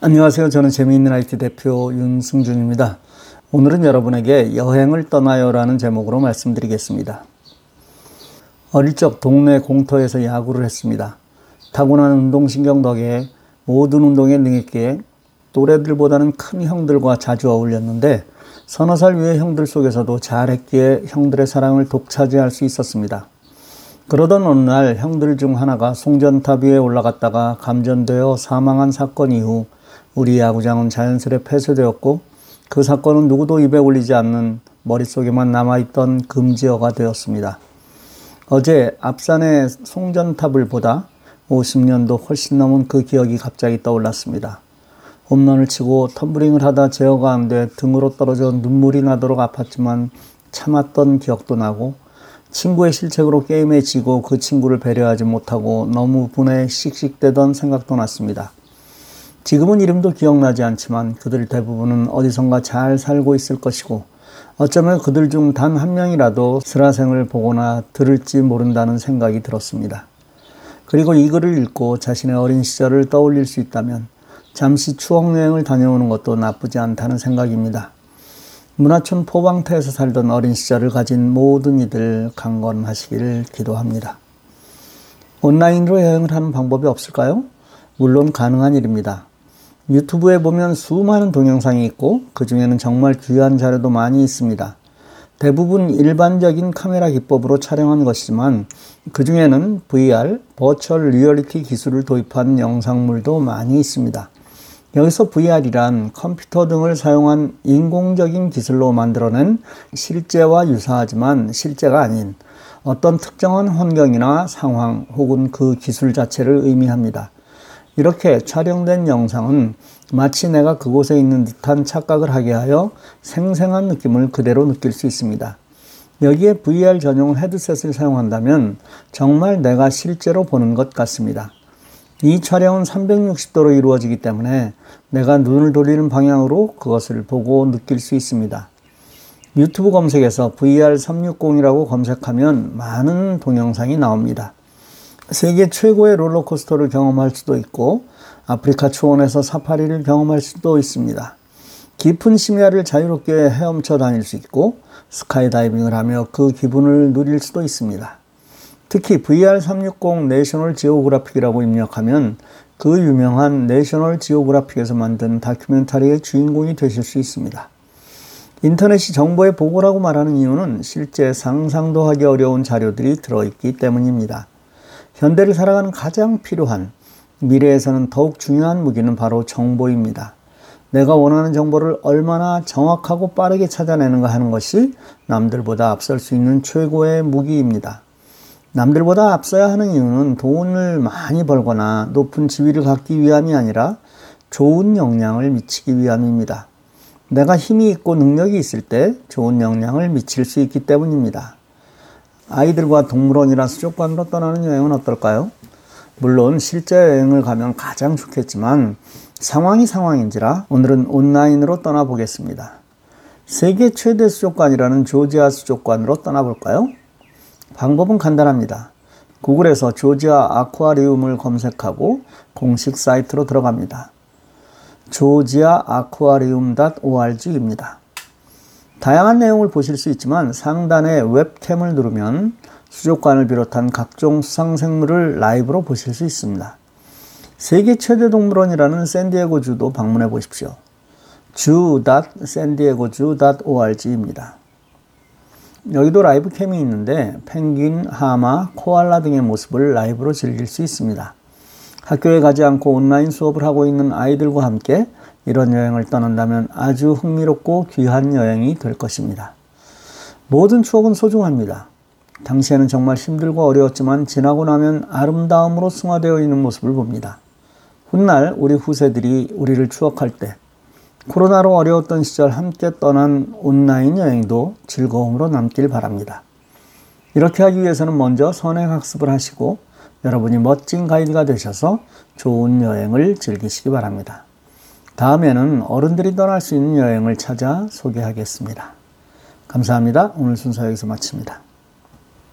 안녕하세요. 저는 재미있는 IT 대표 윤승준입니다. 오늘은 여러분에게 여행을 떠나요라는 제목으로 말씀드리겠습니다. 어릴 적 동네 공터에서 야구를 했습니다. 타고난 운동신경 덕에 모든 운동에 능했기에 또래들보다는 큰 형들과 자주 어울렸는데 서너 살 위의 형들 속에서도 잘했기에 형들의 사랑을 독차지할 수 있었습니다. 그러던 어느 날 형들 중 하나가 송전탑 위에 올라갔다가 감전되어 사망한 사건 이후 우리 야구장은 자연스레 폐쇄되었고 그 사건은 누구도 입에 올리지 않는 머릿속에만 남아있던 금지어가 되었습니다. 어제 앞산의 송전탑을 보다 50년도 훨씬 넘은 그 기억이 갑자기 떠올랐습니다. 홈런을 치고 텀블링을 하다 제어가 안 돼 등으로 떨어져 눈물이 나도록 아팠지만 참았던 기억도 나고 친구의 실책으로 게임에 지고 그 친구를 배려하지 못하고 너무 분해 씩씩대던 생각도 났습니다. 지금은 이름도 기억나지 않지만 그들 대부분은 어디선가 잘 살고 있을 것이고 어쩌면 그들 중 단 한 명이라도 슬라생을 보거나 들을지 모른다는 생각이 들었습니다. 그리고 이 글을 읽고 자신의 어린 시절을 떠올릴 수 있다면 잠시 추억 여행을 다녀오는 것도 나쁘지 않다는 생각입니다. 문화촌 포방태에서 살던 어린 시절을 가진 모든 이들 강건하시기를 기도합니다. 온라인으로 여행을 하는 방법이 없을까요? 물론 가능한 일입니다. 유튜브에 보면 수많은 동영상이 있고 그 중에는 정말 귀한 자료도 많이 있습니다. 대부분 일반적인 카메라 기법으로 촬영한 것이지만 그 중에는 VR, virtual reality 기술을 도입한 영상물도 많이 있습니다. 여기서 VR이란 컴퓨터 등을 사용한 인공적인 기술로 만들어낸 실제와 유사하지만 실제가 아닌 어떤 특정한 환경이나 상황 혹은 그 기술 자체를 의미합니다. 이렇게 촬영된 영상은 마치 내가 그곳에 있는 듯한 착각을 하게 하여 생생한 느낌을 그대로 느낄 수 있습니다. 여기에 VR 전용 헤드셋을 사용한다면 정말 내가 실제로 보는 것 같습니다. 이 촬영은 360도로 이루어지기 때문에 내가 눈을 돌리는 방향으로 그것을 보고 느낄 수 있습니다. 유튜브 검색에서 VR360이라고 검색하면 많은 동영상이 나옵니다. 세계 최고의 롤러코스터를 경험할 수도 있고 아프리카 초원에서 사파리를 경험할 수도 있습니다. 깊은 심해를 자유롭게 헤엄쳐 다닐 수 있고 스카이다이빙을 하며 그 기분을 누릴 수도 있습니다. 특히 VR360 내셔널 지오그래픽이라고 입력하면 그 유명한 내셔널 지오그래픽에서 만든 다큐멘터리의 주인공이 되실 수 있습니다. 인터넷이 정보의 보고라고 말하는 이유는 실제 상상도 하기 어려운 자료들이 들어있기 때문입니다. 현대를 살아가는 가장 필요한 미래에서는 더욱 중요한 무기는 바로 정보입니다. 내가 원하는 정보를 얼마나 정확하고 빠르게 찾아내는가 하는 것이 남들보다 앞설 수 있는 최고의 무기입니다. 남들보다 앞서야 하는 이유는 돈을 많이 벌거나 높은 지위를 갖기 위함이 아니라 좋은 영향을 미치기 위함입니다. 내가 힘이 있고 능력이 있을 때 좋은 영향을 미칠 수 있기 때문입니다. 아이들과 동물원이나 수족관으로 떠나는 여행은 어떨까요? 물론 실제 여행을 가면 가장 좋겠지만 상황이 상황인지라 오늘은 온라인으로 떠나보겠습니다. 세계 최대 수족관이라는 조지아 수족관으로 떠나볼까요? 방법은 간단합니다. 구글에서 조지아 아쿠아리움을 검색하고 공식 사이트로 들어갑니다. 조지아 아쿠아리움.org입니다. 다양한 내용을 보실 수 있지만 상단에 웹캠을 누르면 수족관을 비롯한 각종 수상생물을 라이브로 보실 수 있습니다. 세계 최대 동물원이라는 샌디에고주도 방문해 보십시오. ju.sanDiegoju.org입니다. 여기도 라이브 캠이 있는데 펭귄, 하마, 코알라 등의 모습을 라이브로 즐길 수 있습니다. 학교에 가지 않고 온라인 수업을 하고 있는 아이들과 함께 이런 여행을 떠난다면 아주 흥미롭고 귀한 여행이 될 것입니다. 모든 추억은 소중합니다. 당시에는 정말 힘들고 어려웠지만 지나고 나면 아름다움으로 승화되어 있는 모습을 봅니다. 훗날 우리 후세들이 우리를 추억할 때 코로나로 어려웠던 시절 함께 떠난 온라인 여행도 즐거움으로 남길 바랍니다. 이렇게 하기 위해서는 먼저 선행학습을 하시고 여러분이 멋진 가이드가 되셔서 좋은 여행을 즐기시기 바랍니다. 다음에는 어른들이 떠날 수 있는 여행을 찾아 소개하겠습니다. 감사합니다. 오늘 순서 여기서 마칩니다.